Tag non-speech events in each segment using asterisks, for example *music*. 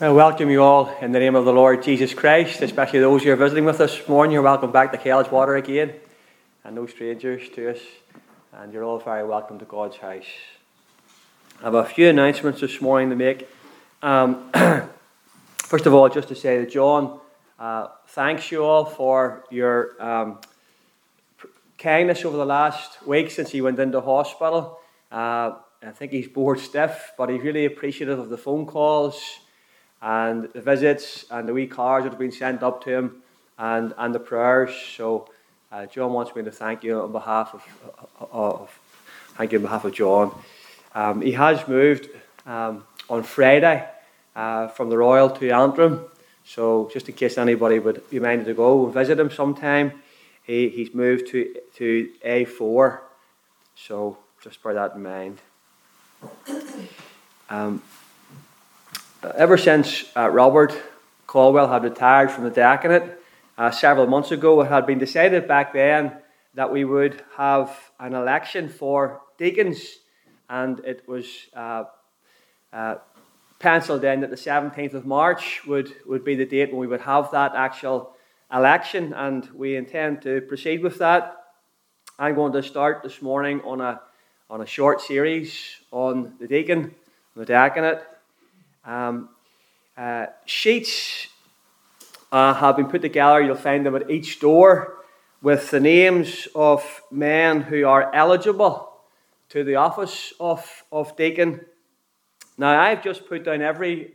I welcome you all in the name of the Lord Jesus Christ, especially those who are visiting with us this morning. You're welcome back to Kells Water again, and no strangers to us, and you're all very welcome to God's house. I have a few announcements this morning to make. Um, *clears throat* first of all, just to say that John uh, thanks you all for your um, kindness over the last week since he went into hospital. Uh, I think he's bored stiff, but he's really appreciative of the phone calls and the visits and the wee cards that have been sent up to him and, and the prayers. So uh, John wants me to thank you on behalf of, of thank you on behalf of John. Um, he has moved um, on Friday uh, from the Royal to Antrim. So just in case anybody would be minded to go and visit him sometime, he, he's moved to, to A4. So just bear that in mind. *coughs* Um, ever since uh, Robert Caldwell had retired from the diaconate uh, several months ago, it had been decided back then that we would have an election for deacons, and it was uh, uh, penciled in that the 17th of March would, would be the date when we would have that actual election, and we intend to proceed with that. I'm going to start this morning on a, on a short series on the deacon, the diaconate. Um, uh, sheets uh, have been put together. You'll find them at each door with the names of men who are eligible to the office of, of deacon. Now, I've just put down every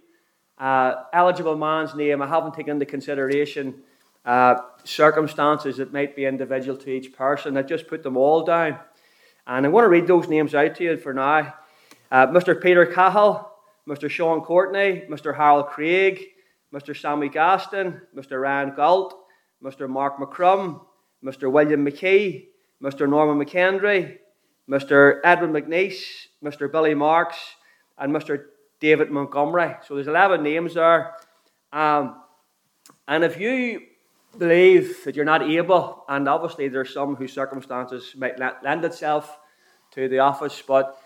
uh, eligible man's name. I haven't taken into consideration uh, circumstances that might be individual to each person. I've just put them all down. And I want to read those names out to you for now. Uh, Mr. Peter Cahill, Mr. Sean Courtney, Mr. Harold Craig, Mr. Sammy Gaston, Mr. Ryan Galt, Mr. Mark McCrum, Mr. William McKee, Mr. Norman McKendry, Mr. Edwin McNeice, Mr. Billy Marks, and Mr. David Montgomery. So there's 11 names there. Um, and if you believe that you're not able, and obviously there's some whose circumstances might lend itself to the office, but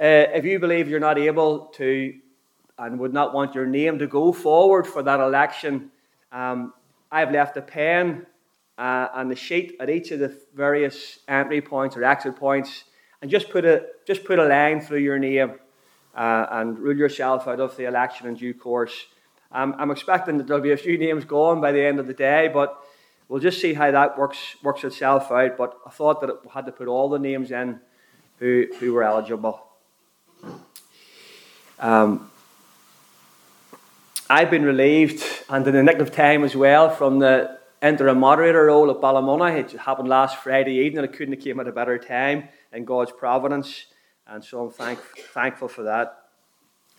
uh, if you believe you're not able to and would not want your name to go forward for that election, um, I've left a pen uh, and the sheet at each of the various entry points or exit points, and just put a just put a line through your name uh, and rule yourself out of the election in due course. Um, I'm expecting that there'll be a few names gone by the end of the day, but we'll just see how that works works itself out. But I thought that it had to put all the names in who who were eligible. Um, I've been relieved, and in the nick of time as well, from the interim moderator role at Ballymoney. It happened last Friday evening. It couldn't have came at a better time in God's providence, and so I'm thank, thankful for that.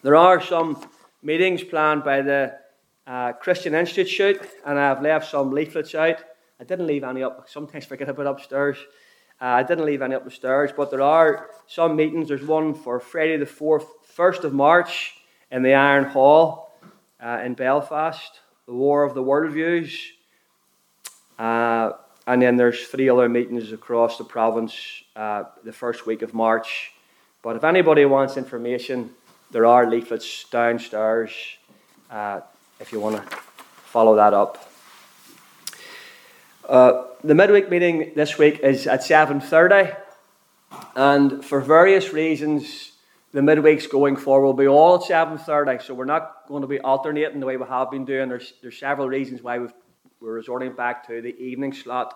There are some meetings planned by the uh, Christian Institute, and I've left some leaflets out. I didn't leave any up. Sometimes forget about upstairs. Uh, I didn't leave any up the stairs, but there are some meetings. There's one for Friday the 4th, 1st of March in the Iron Hall uh, in Belfast, the War of the Worldviews. Uh, and then there's three other meetings across the province uh, the first week of March. But if anybody wants information, there are leaflets downstairs uh, if you want to follow that up. Uh, the midweek meeting this week is at 7.30 and for various reasons the midweeks going forward will be all at 7.30 so we're not going to be alternating the way we have been doing. There's, there's several reasons why we are resorting back to the evening slot.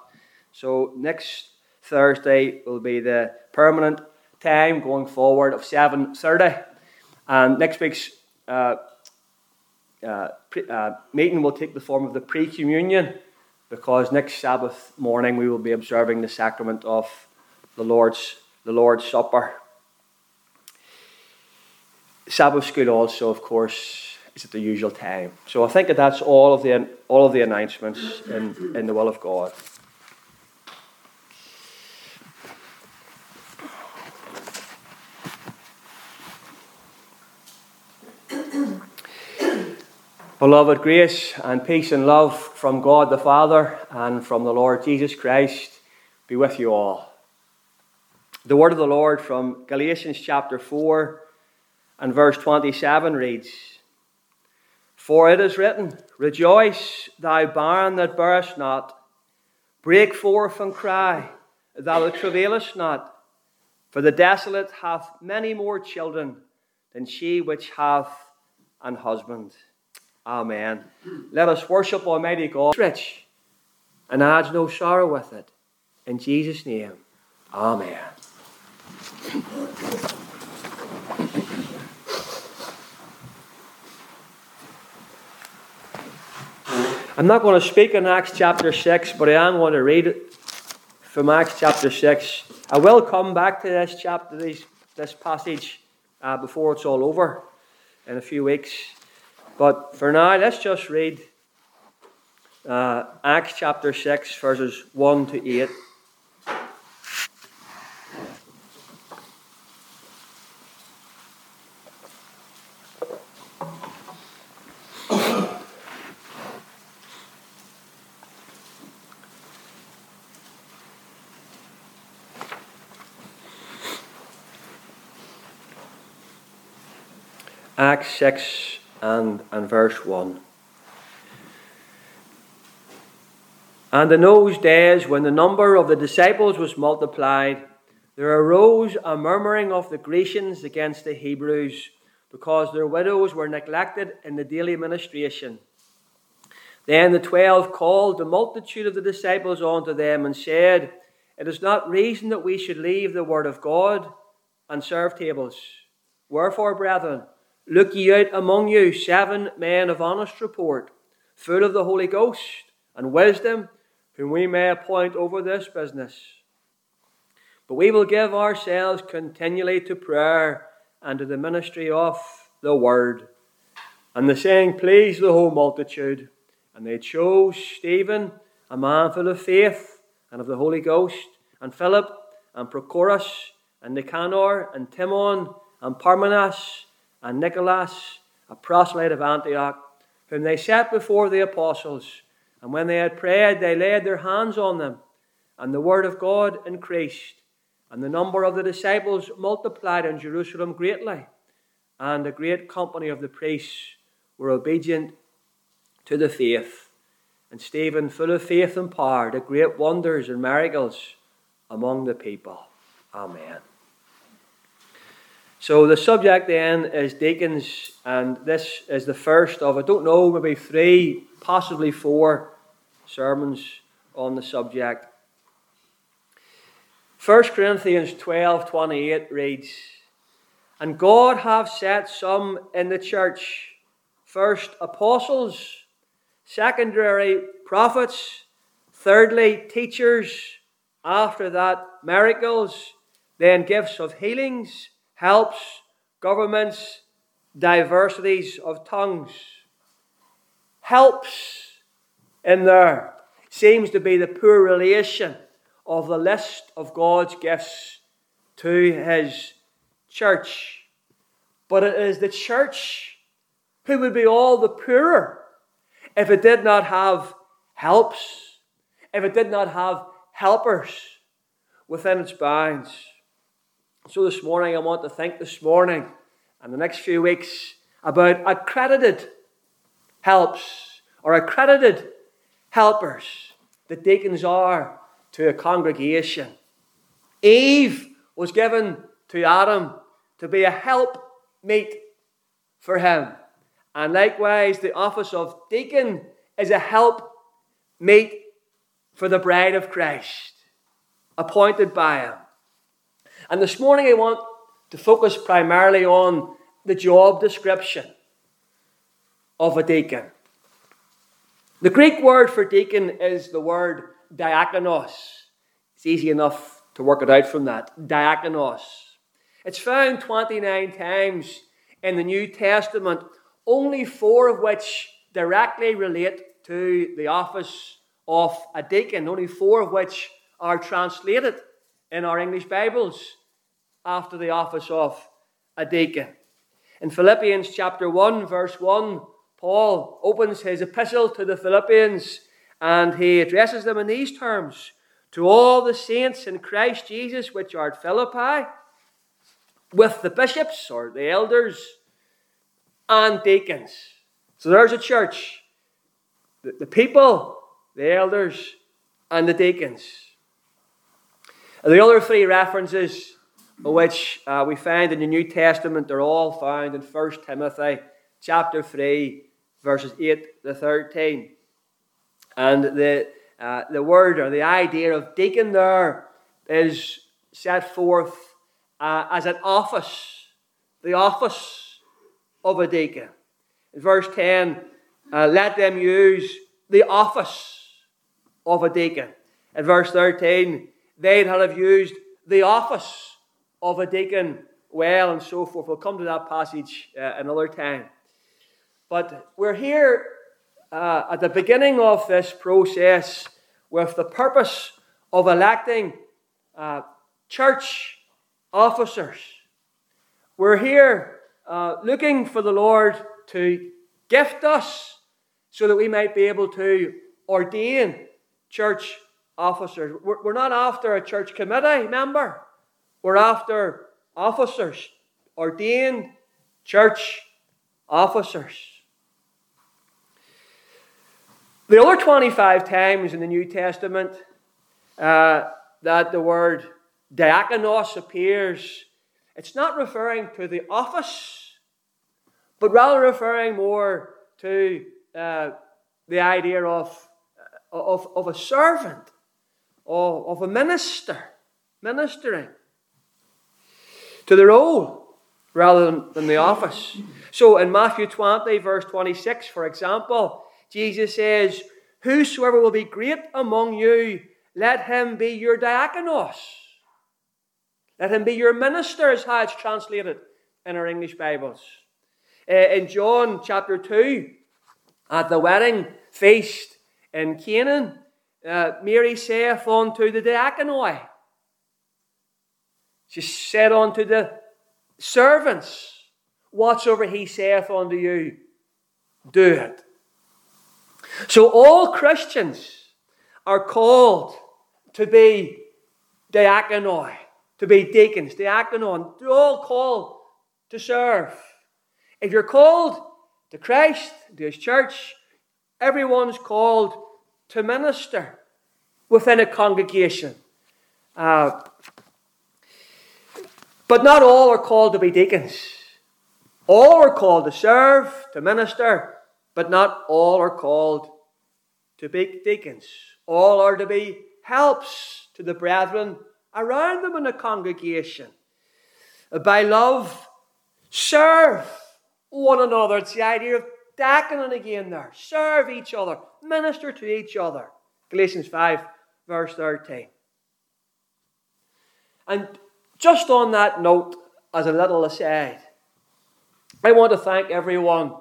So next thursday will be the permanent time going forward of 7.30 and next week's uh, uh, pre- uh, meeting will take the form of the pre-communion because next Sabbath morning we will be observing the sacrament of the Lord's, the Lord's Supper. Sabbath school also, of course, is at the usual time. So I think that that's all of the, all of the announcements in, in the will of God. *clears throat* Beloved, grace and peace and love from God the Father and from the Lord Jesus Christ be with you all. The word of the Lord from Galatians chapter 4 and verse 27 reads For it is written, Rejoice, thou barn that bearest not. Break forth and cry, thou that travailest not. For the desolate hath many more children than she which hath an husband. Amen. Let us worship Almighty God, rich, and adds no sorrow with it. In Jesus' name, Amen. I'm not going to speak in Acts chapter 6, but I am going to read it from Acts chapter 6. I will come back to this chapter, this, this passage, uh, before it's all over in a few weeks. But for now, let's just read uh, Acts chapter 6, verses 1 to 8. Acts 6 and, and verse 1. And in those days, when the number of the disciples was multiplied, there arose a murmuring of the Grecians against the Hebrews, because their widows were neglected in the daily ministration. Then the twelve called the multitude of the disciples unto them and said, It is not reason that we should leave the word of God and serve tables. Wherefore, brethren, Look ye out among you seven men of honest report, full of the Holy Ghost and wisdom, whom we may appoint over this business. But we will give ourselves continually to prayer and to the ministry of the word. And the saying pleased the whole multitude. And they chose Stephen, a man full of faith and of the Holy Ghost, and Philip, and Prochorus, and Nicanor, and Timon, and Parmenas, and Nicholas, a proselyte of Antioch, whom they set before the apostles. And when they had prayed, they laid their hands on them, and the word of God increased. And the number of the disciples multiplied in Jerusalem greatly, and a great company of the priests were obedient to the faith. And Stephen, full of faith and power, did great wonders and miracles among the people. Amen. So the subject then is deacons, and this is the first of, I don't know, maybe three, possibly four sermons on the subject. 1 Corinthians 12 28 reads, And God hath set some in the church, first apostles, secondary prophets, thirdly teachers, after that miracles, then gifts of healings helps, governments, diversities of tongues. Helps in there seems to be the poor relation of the list of God's gifts to his church. But it is the church who would be all the poorer if it did not have helps, if it did not have helpers within its bounds. So this morning, I want to think this morning and the next few weeks about accredited helps or accredited helpers that deacons are to a congregation. Eve was given to Adam to be a helpmeet for him. And likewise, the office of deacon is a helpmeet for the bride of Christ, appointed by him. And this morning I want to focus primarily on the job description of a deacon. The Greek word for deacon is the word diakonos. It's easy enough to work it out from that. Diakonos. It's found 29 times in the New Testament, only four of which directly relate to the office of a deacon, only four of which are translated in our English Bibles after the office of a deacon. In Philippians chapter 1, verse 1, Paul opens his epistle to the Philippians and he addresses them in these terms To all the saints in Christ Jesus which are at Philippi, with the bishops or the elders and deacons. So there's a church. The, the people, the elders, and the deacons. And The other three references which uh, we find in the New Testament, they're all found in 1 Timothy chapter 3, verses 8 to 13. And the, uh, the word or the idea of deacon there is set forth uh, as an office, the office of a deacon. In verse 10, uh, let them use the office of a deacon. In verse 13, they'd have used the office of a deacon well and so forth. We'll come to that passage uh, another time. But we're here uh, at the beginning of this process with the purpose of electing uh, church officers. We're here uh, looking for the Lord to gift us so that we might be able to ordain church officers. We're, we're not after a church committee member, we're after officers, ordained church officers. The other 25 times in the New Testament uh, that the word diakonos appears, it's not referring to the office, but rather referring more to uh, the idea of, of, of a servant, of, of a minister, ministering to the role rather than, than the office. So in Matthew 20, verse 26, for example, Jesus says, Whosoever will be great among you, let him be your diakonos. Let him be your minister, as how it's translated in our English Bibles. Uh, in John chapter 2, at the wedding feast in Canaan, uh, Mary saith unto the diaconoi, she said unto the servants, Whatsoever he saith unto you, do it. So all Christians are called to be diaconoi, to be deacons, diaconon. They're all called to serve. If you're called to Christ, to His church, everyone's called to minister within a congregation. Uh, but not all are called to be deacons. All are called to serve, to minister, but not all are called to be deacons. All are to be helps to the brethren around them in the congregation. By love, serve one another. It's the idea of diaconing again there. Serve each other, minister to each other. Galatians 5, verse 13. And just on that note, as a little aside, I want to thank everyone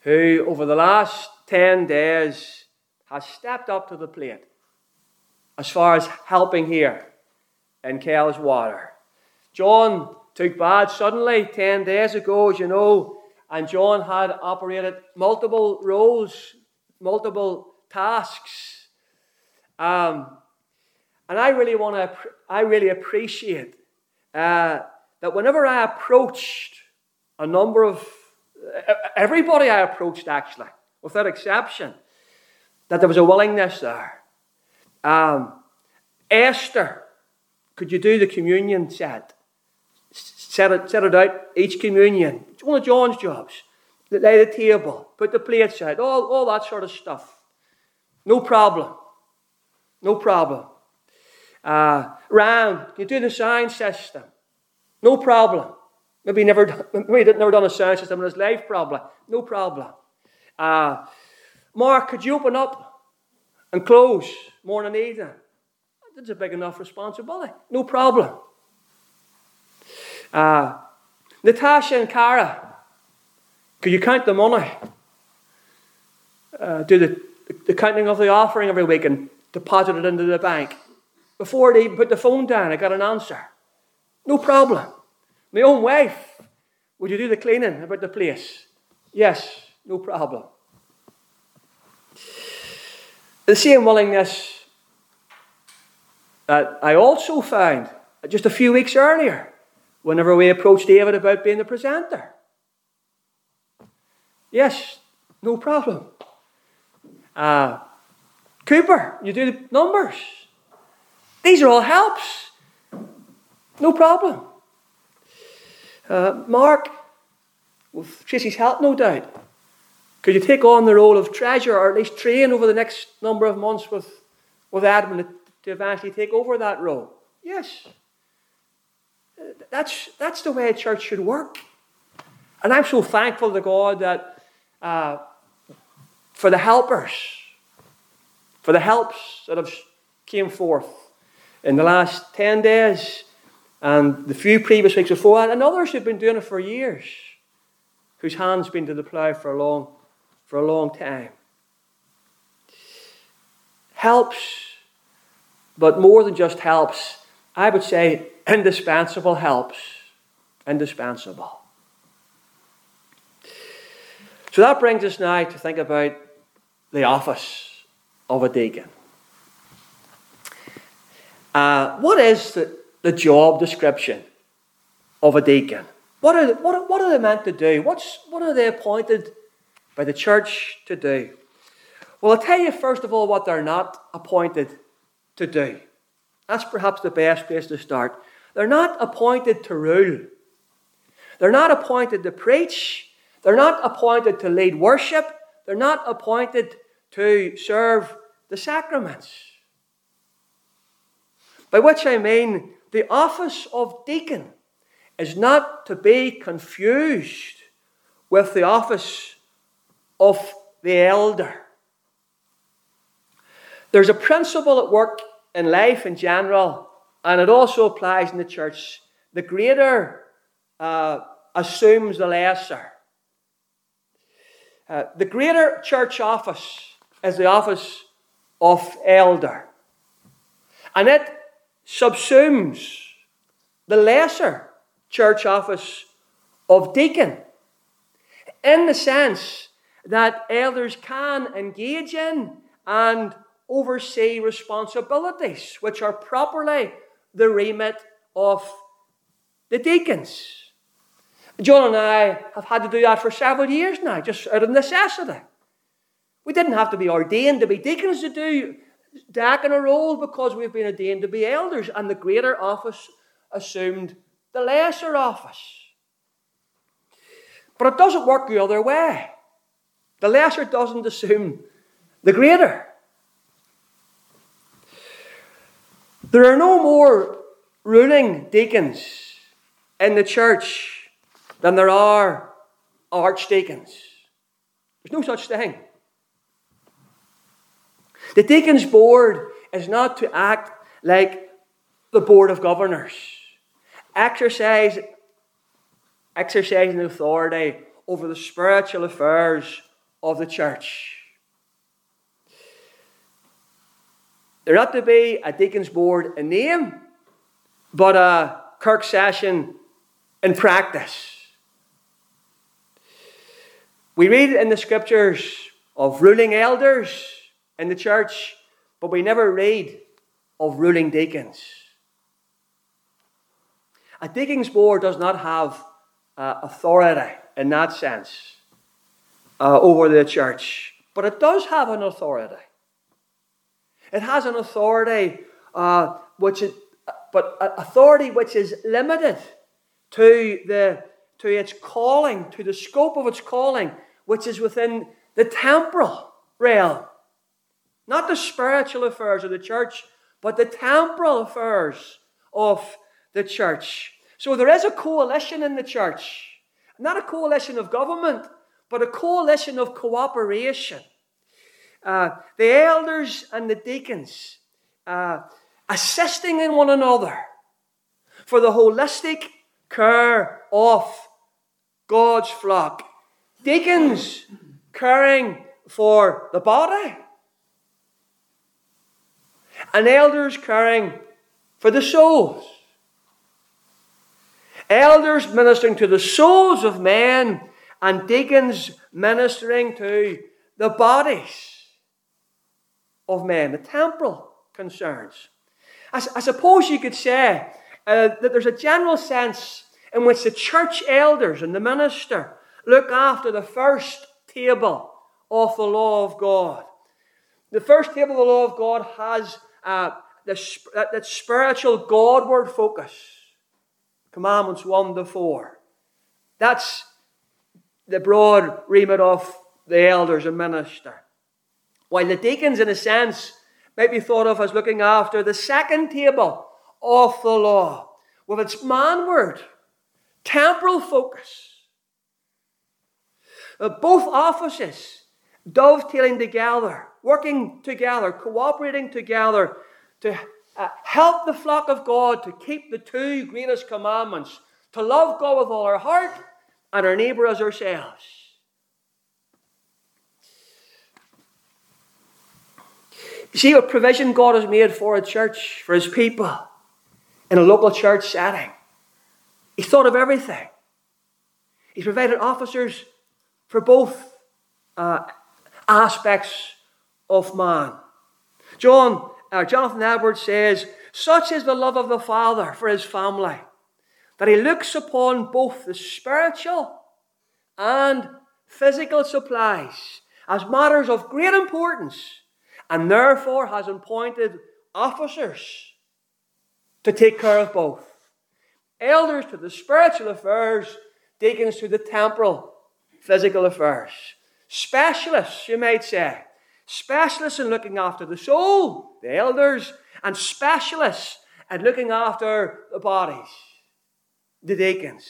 who, over the last 10 days, has stepped up to the plate as far as helping here in Kells Water. John took bad suddenly 10 days ago, as you know, and John had operated multiple roles, multiple tasks. Um, and I really want to, I really appreciate uh, that whenever I approached a number of, everybody I approached actually, without exception, that there was a willingness there. Um, Esther, could you do the communion set? Set it, set it out, each communion. It's one of John's jobs. Lay the table, put the plates out, all, all that sort of stuff. No problem. No problem. Uh, round, you do the sound system. No problem. Maybe never, *laughs* maybe never done a sound system in his life, probably. No problem. Uh, Mark, could you open up and close morning and evening? That's a big enough responsibility. No problem. Uh, Natasha and Cara, could you count the money? Uh, do the, the counting of the offering every week and deposit it into the bank. Before they even put the phone down, I got an answer. No problem. My own wife, would you do the cleaning about the place? Yes, no problem. The same willingness that I also found just a few weeks earlier whenever we approached David about being the precentor. Yes, No problem. Uh, Cooper, you do the numbers. These are all helps. No problem. Uh, Mark, with Tracy's help, no doubt, could you take on the role of treasurer or at least train over the next number of months with, with Edmund to eventually take over that role? Yes. That's, that's the way a church should work. And I'm so thankful to God that uh, for the helpers, for the helps that have came forth in the last 10 days and the few previous weeks before that, and others who've been doing it for years, whose hands been to the plough for a long, for a long time. Helps, but more than just helps, I would say indispensable helps. Indispensable. So that brings us now to think about the office of a deacon. Uh, what is the, the job description of a deacon? What are, what, what are they meant to do? What's, what are they appointed by the church to do? Well, I'll tell you first of all what they're not appointed to do. That's perhaps the best place to start. They're not appointed to rule. They're not appointed to preach. They're not appointed to lead worship. They're not appointed to serve the sacraments. By which I mean the office of deacon is not to be confused with the office of the elder. There's a principle at work in life in general, and it also applies in the church. The greater uh, assumes the lesser. Uh, the greater church office is the office of elder, and it subsumes the lesser church office of deacon in the sense that elders can engage in and oversee responsibilities which are properly the remit of the deacons. John and I have had to do that for several years now, just out of necessity. We didn't have to be ordained to be deacons to do diaconal role because we've been ordained to be elders, and the greater office assumed the lesser office. But it doesn't work the other way. The lesser doesn't assume the greater. There are no more ruling deacons in the church than there are archdeacons. There's no such thing. The deacon's board is not to act like the board of governors exercise, exercising authority over the spiritual affairs of the church. There ought to be a deacon's board in name, but a kirk session in practice. We read in the scriptures of ruling elders in the church, but we never read of ruling deacons. A deacon's board does not have uh, authority in that sense uh, over the church, but it does have an authority. It has an authority uh, which is, but authority which is limited to the to its calling, to the scope of its calling, which is within the temporal realm. Not the spiritual affairs of the church, but the temporal affairs of the church. So there is a coalition in the church, not a coalition of government, but a coalition of cooperation. Uh, the elders and the deacons uh, assisting in one another for the holistic care of God's flock. Deacons caring for the body, and elders caring for the souls. Elders ministering to the souls of men, and deacons ministering to the bodies of men, the temporal concerns. I, I suppose you could say uh, that there's a general sense in which the church elders and the minister look after the first table of the law of God. The first table of the law of God has uh, the, that, that spiritual Godward focus. Commandments 1 to 4. That's the broad remit of the elders and minister. While the deacons, in a sense, might be thought of as looking after the second table of the law, with its manward, temporal focus. Uh, both offices dovetailing together, working together, cooperating together to uh, help the flock of God to keep the two greatest commandments to love God with all our heart and our neighbour as ourselves. You see what provision God has made for a church, for his people, in a local church setting. He's thought of everything. He's provided officers for both uh, aspects of man. John, uh, Jonathan Edwards says, Such is the love of the Father for his family, that he looks upon both the spiritual and physical supplies as matters of great importance, and therefore has appointed officers to take care of both. Elders to the spiritual affairs, deacons to the temporal, physical affairs. Specialists, you might say. Specialists in looking after the soul, the elders, and specialists in looking after the bodies, the deacons.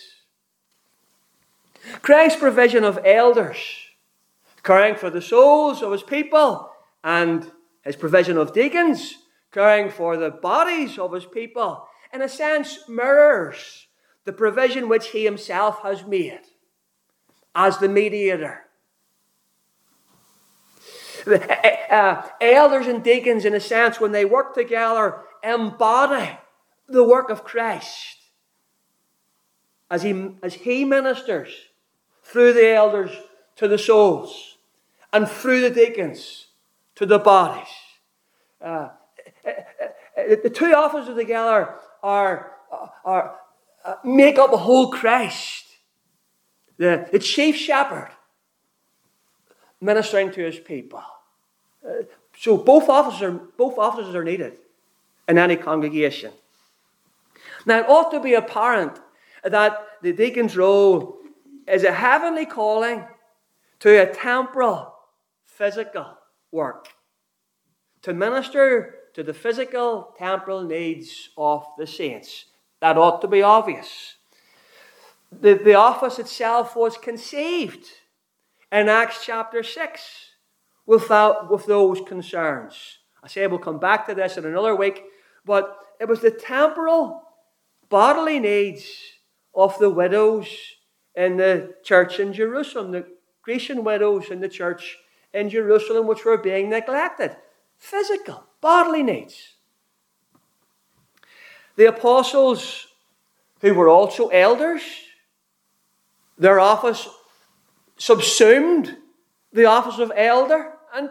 Christ's provision of elders, caring for the souls of his people, and his provision of deacons, caring for the bodies of his people, in a sense mirrors the provision which he himself has made as the mediator uh, *laughs* elders and deacons, in a sense, when they work together, embody the work of Christ as he, as he ministers through the elders to the souls and through the deacons to the bodies. Uh, the two offices together are, are, uh, make up a whole Christ. The, the chief shepherd ministering to his people Uh, so both offices, are, both offices are needed in any congregation. Now, it ought to be apparent that the deacon's role is a heavenly calling to a temporal, physical work to minister to the physical, temporal needs of the saints. That ought to be obvious. The, the office itself was conceived in Acts chapter 6 without, with those concerns. I say we'll come back to this in another week, but it was the temporal, bodily needs of the widows in the church in Jerusalem, the Grecian widows in the church in Jerusalem, which were being neglected. Physical, bodily needs. The apostles, who were also elders, their office subsumed the office of elder and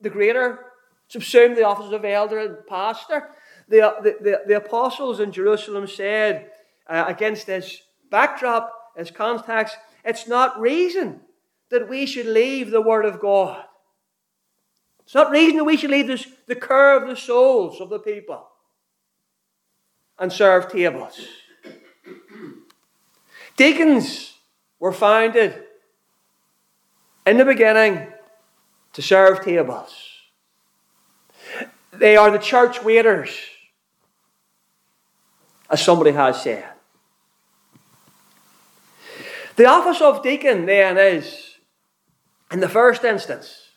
the greater subsumed the offices of elder and pastor. The, the, the, the apostles in Jerusalem said, uh, against this backdrop, this context, it's not reason that we should leave the Word of God. It's not reason that we should leave this, the care of the souls of the people and serve tables. Deacons were founded in the beginning to serve tables. They are the church waiters, as somebody has said. The office of deacon then is, in the first instance,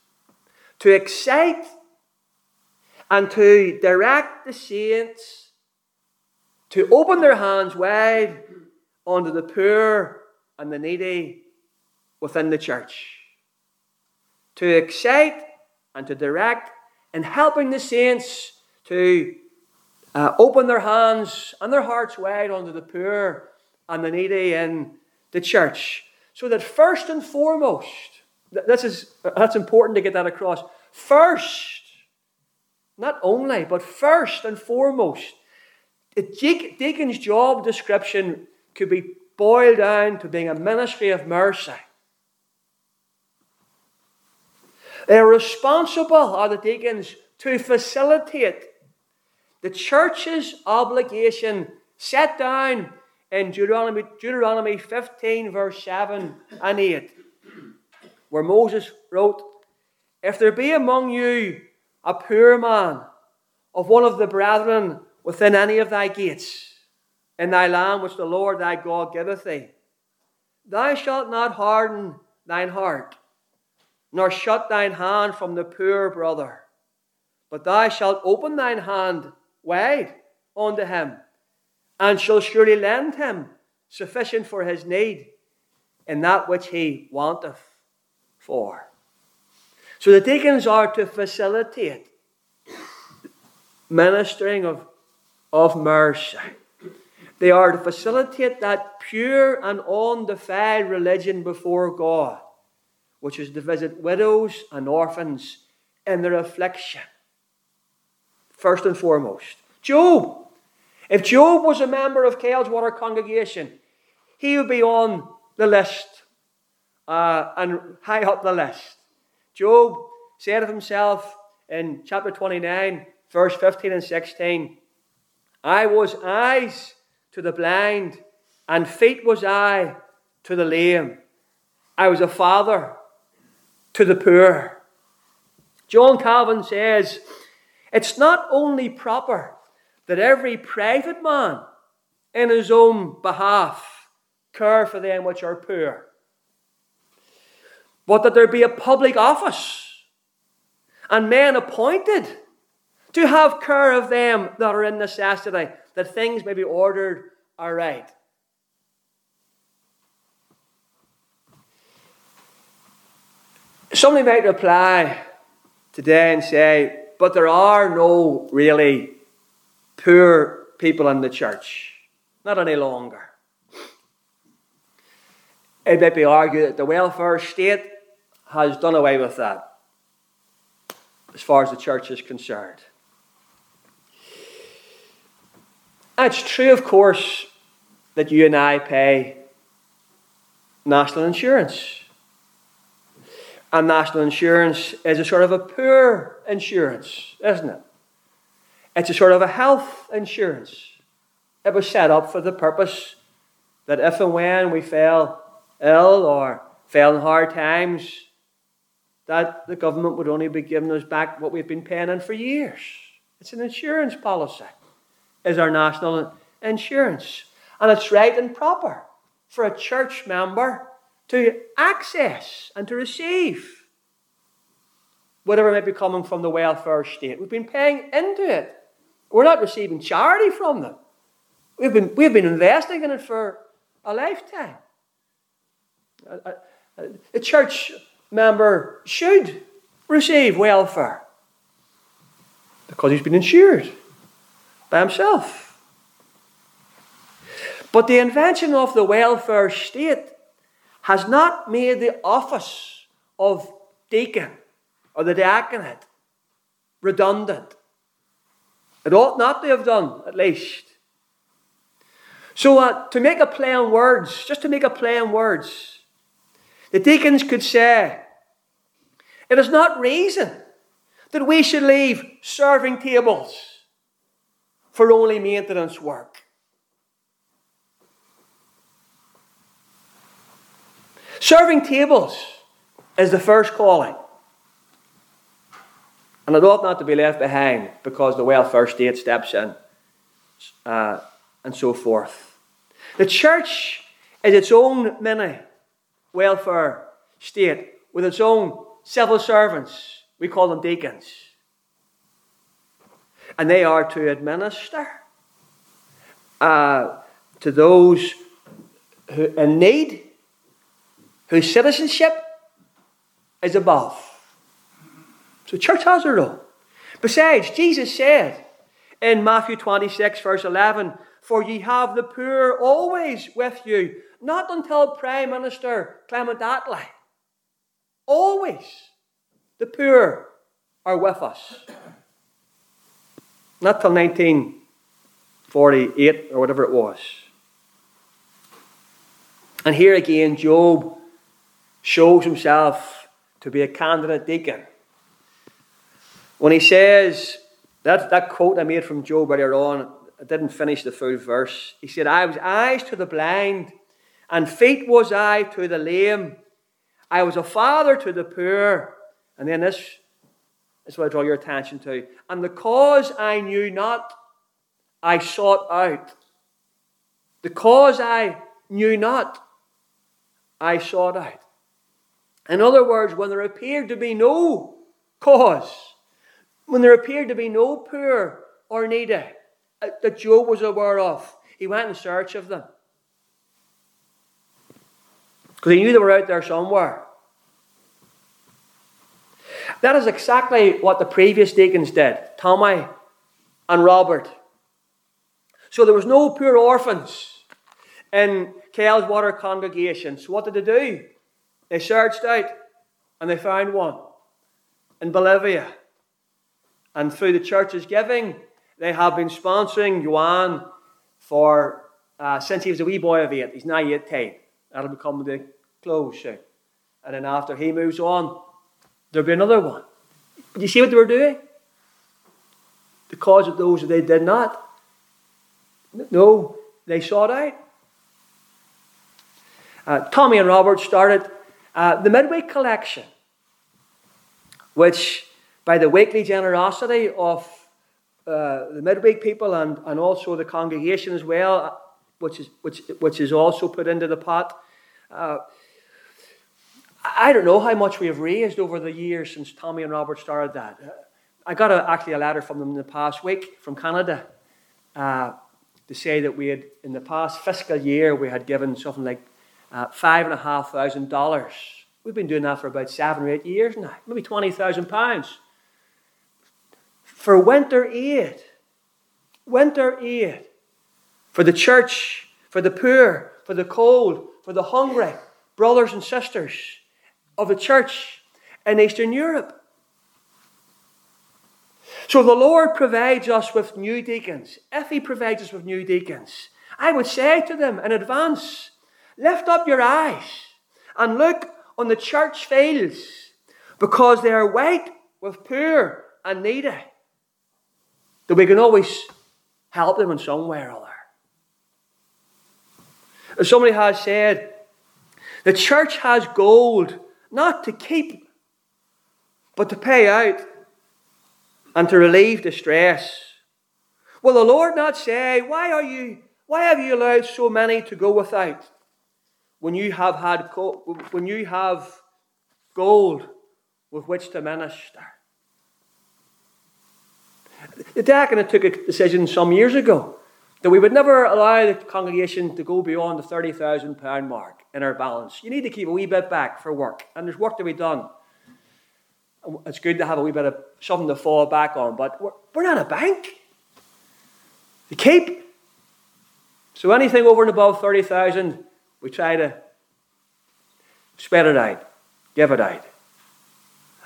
to excite and to direct the saints to open their hands wide unto the poor and the needy within the church to excite and to direct in helping the saints to uh, open their hands and their hearts wide unto the poor and the needy in the church. So that first and foremost, this is, that's important to get that across. First, not only, but first and foremost, the deacon's job description could be boiled down to being a ministry of mercy. They're responsible, are the deacons, to facilitate the church's obligation. Set down in Deuteronomy, Deuteronomy 15, verse 7 and 8, where Moses wrote, If there be among you a poor man of one of the brethren within any of thy gates, in thy land which the Lord thy God giveth thee, thou shalt not harden thine heart, nor shut thine hand from the poor brother, but thou shalt open thine hand wide unto him, and shall surely lend him sufficient for his need in that which he wanteth for. So the deacons are to facilitate ministering of, of mercy. They are to facilitate that pure and undefiled religion before God, which is to visit widows and orphans in their affliction. First and foremost. Job. If Job was a member of Water congregation, he would be on the list uh, and high up the list. Job said of himself in chapter 29, verse 15 and 16, I was eyes to the blind, and feet was I to the lame. I was a father to the poor. John Calvin says, It's not only proper that every private man in his own behalf care for them which are poor, but that there be a public office and men appointed to have care of them that are in necessity, that things may be ordered aright. Somebody might reply today and say, but there are no really poor people in the church. Not any longer. It might be argued that the welfare state has done away with that as far as the church is concerned. It's true, of course, that you and I pay national insurance. And national insurance is a sort of a poor insurance, isn't it? It's a sort of a health insurance. It was set up for the purpose that if and when we fell ill or fell in hard times, that the government would only be giving us back what we've been paying in for years. It's an insurance policy is our national insurance. And it's right and proper for a church member to access and to receive whatever might be coming from the welfare state. We've been paying into it. We're not receiving charity from them. We've been, we've been investing in it for a lifetime. A, a, a church member should receive welfare because he's been insured by himself. But the invention of the welfare state has not made the office of deacon or the diaconate redundant. It ought not to have done, at least. So, uh, to make a play on words, just to make a play on words, the deacons could say, It is not reason that we should leave serving tables for only maintenance work. Serving tables is the first calling. And it ought not to be left behind because the welfare state steps in uh, and so forth. The church is its own mini welfare state with its own civil servants. We call them deacons and they are to administer uh, to those who in need, whose citizenship is above. So, church has a role. Besides, Jesus said in Matthew 26, verse 11, For ye have the poor always with you, not until Prime Minister Clement Attlee. Always the poor are with us. Not till 1948 or whatever it was. And here again, Job shows himself to be a candidate deacon when he says, that, that quote I made from Job earlier on, I didn't finish the full verse. He said, I was eyes to the blind, and feet was I to the lame. I was a father to the poor. And then this is what I draw your attention to. And the cause I knew not, I sought out. The cause I knew not, I sought out. In other words, when there appeared to be no cause, when there appeared to be no poor or needy uh, that Job was aware of, he went in search of them. Because he knew they were out there somewhere. That is exactly what the previous deacons did Tommy and Robert. So there was no poor orphans in Water congregation. So what did they do? They searched out and they found one in Bolivia. And through the church's giving, they have been sponsoring Yuan for uh, since he was a wee boy of eight. He's now 18. That'll become the close soon. And then after he moves on, there'll be another one. Do you see what they were doing? The cause of those that they did not. No, they sought out. Uh, Tommy and Robert started uh, the midweek collection, which, by the weekly generosity of uh, the midweek people and, and also the congregation as well, uh, which is, which, which is also put into the pot. Uh, I don't know how much we have raised over the years since Tommy and Robert started that. Uh, I got a, actually a letter from them in the past week from Canada to say that we had, in the past fiscal year, we had given something like uh, five and a half thousand dollars. We've been doing that for about seven or eight years now, maybe twenty thousand pounds for winter aid. Winter aid for the church, for the poor, for the cold, for the hungry brothers and sisters of the church in Eastern Europe. So the Lord provides us with new deacons. If He provides us with new deacons, I would say to them in advance lift up your eyes and look on the church fields because they are white with poor and needy. That we can always help them in some way or other. As somebody has said, the church has gold not to keep, but to pay out and to relieve distress. Will the Lord not say, Why are you why have you allowed so many to go without? When you have had when you have gold with which to minister. The diaconate took a decision some years ago that we would never allow the congregation to go beyond the £30,000 mark in our balance. You need to keep a wee bit back for work, and there's work to be done. It's good to have a wee bit of something to fall back on, but we're, we're not a bank. To keep. So anything over and above 30,000, we try to spread it out, give it out.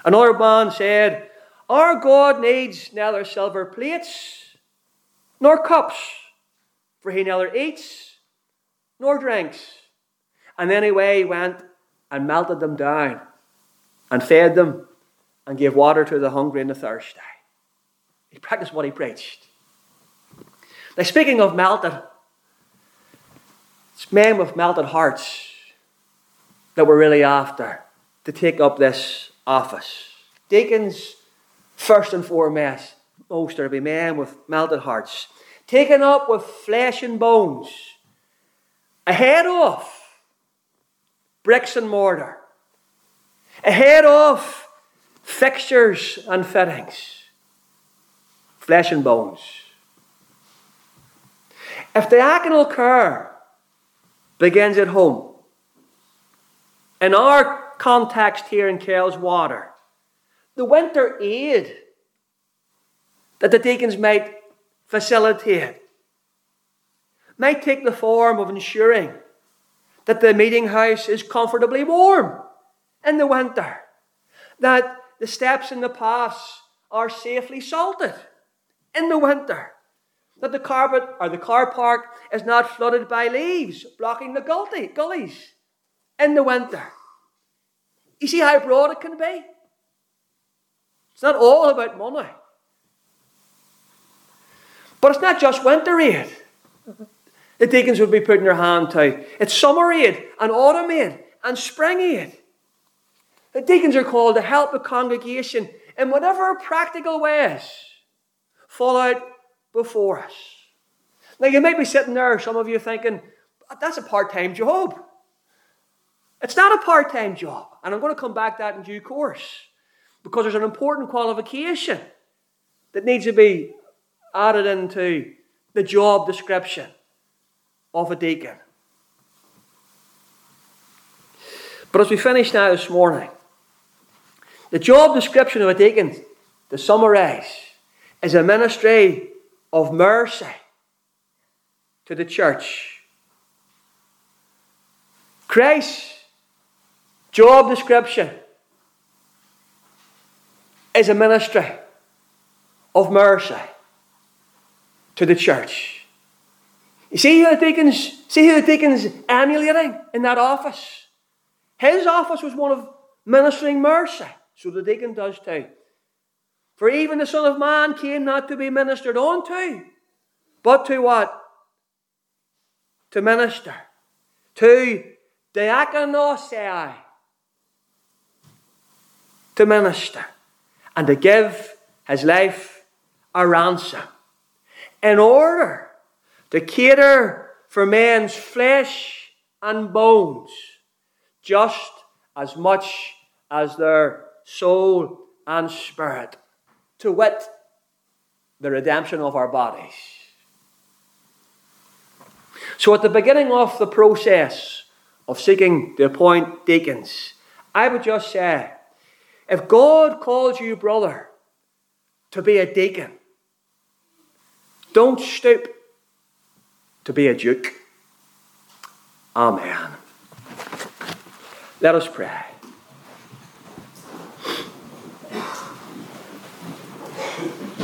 Another man said, Our God needs neither silver plates nor cups for he neither eats nor drinks. And anyway, he went and melted them down and fed them and gave water to the hungry and the thirsty. He practiced what he preached. Now, speaking of melted, men with melted hearts that we're really after to take up this office. Deacons, first and foremost, most are to be men with melted hearts taken up with flesh and bones, a head off bricks and mortar, a head off fixtures and fittings, flesh and bones. If the diaconal care begins at home, in our context here in Water, the winter aid that the deacons might facilitate might take the form of ensuring that the meeting house is comfortably warm in the winter, that the steps and the paths are safely salted in the winter, that the carpet or the car park is not flooded by leaves blocking the gully, gullies in the winter. You see how broad it can be? It's not all about money. But it's not just winter aid the deacons would be putting their hand to. It's summer aid and autumn aid and spring aid. The deacons are called to help the congregation in whatever practical ways fall out before us. Now, you may be sitting there, some of you thinking, that's a part time job. It's not a part time job. And I'm going to come back to that in due course because there's an important qualification that needs to be added into the job description of a deacon. But as we finish now this morning, the job description of a deacon, to summarize, is a ministry of mercy to the church. Christ's job description is a ministry of mercy to the church. You see who the deacons, see who the deacons emulating in that office? His office was one of ministering mercy. So the deacon does too. For even the Son of Man came not to be ministered unto, but to what? To minister. To diakonosai. To minister. And to give his life a ransom. In order to cater for men's flesh and bones just as much as their soul and spirit, to wit, the redemption of our bodies. So, at the beginning of the process of seeking to appoint deacons, I would just say if God calls you, brother, to be a deacon, don't stoop to be a duke. Amen. Let us pray.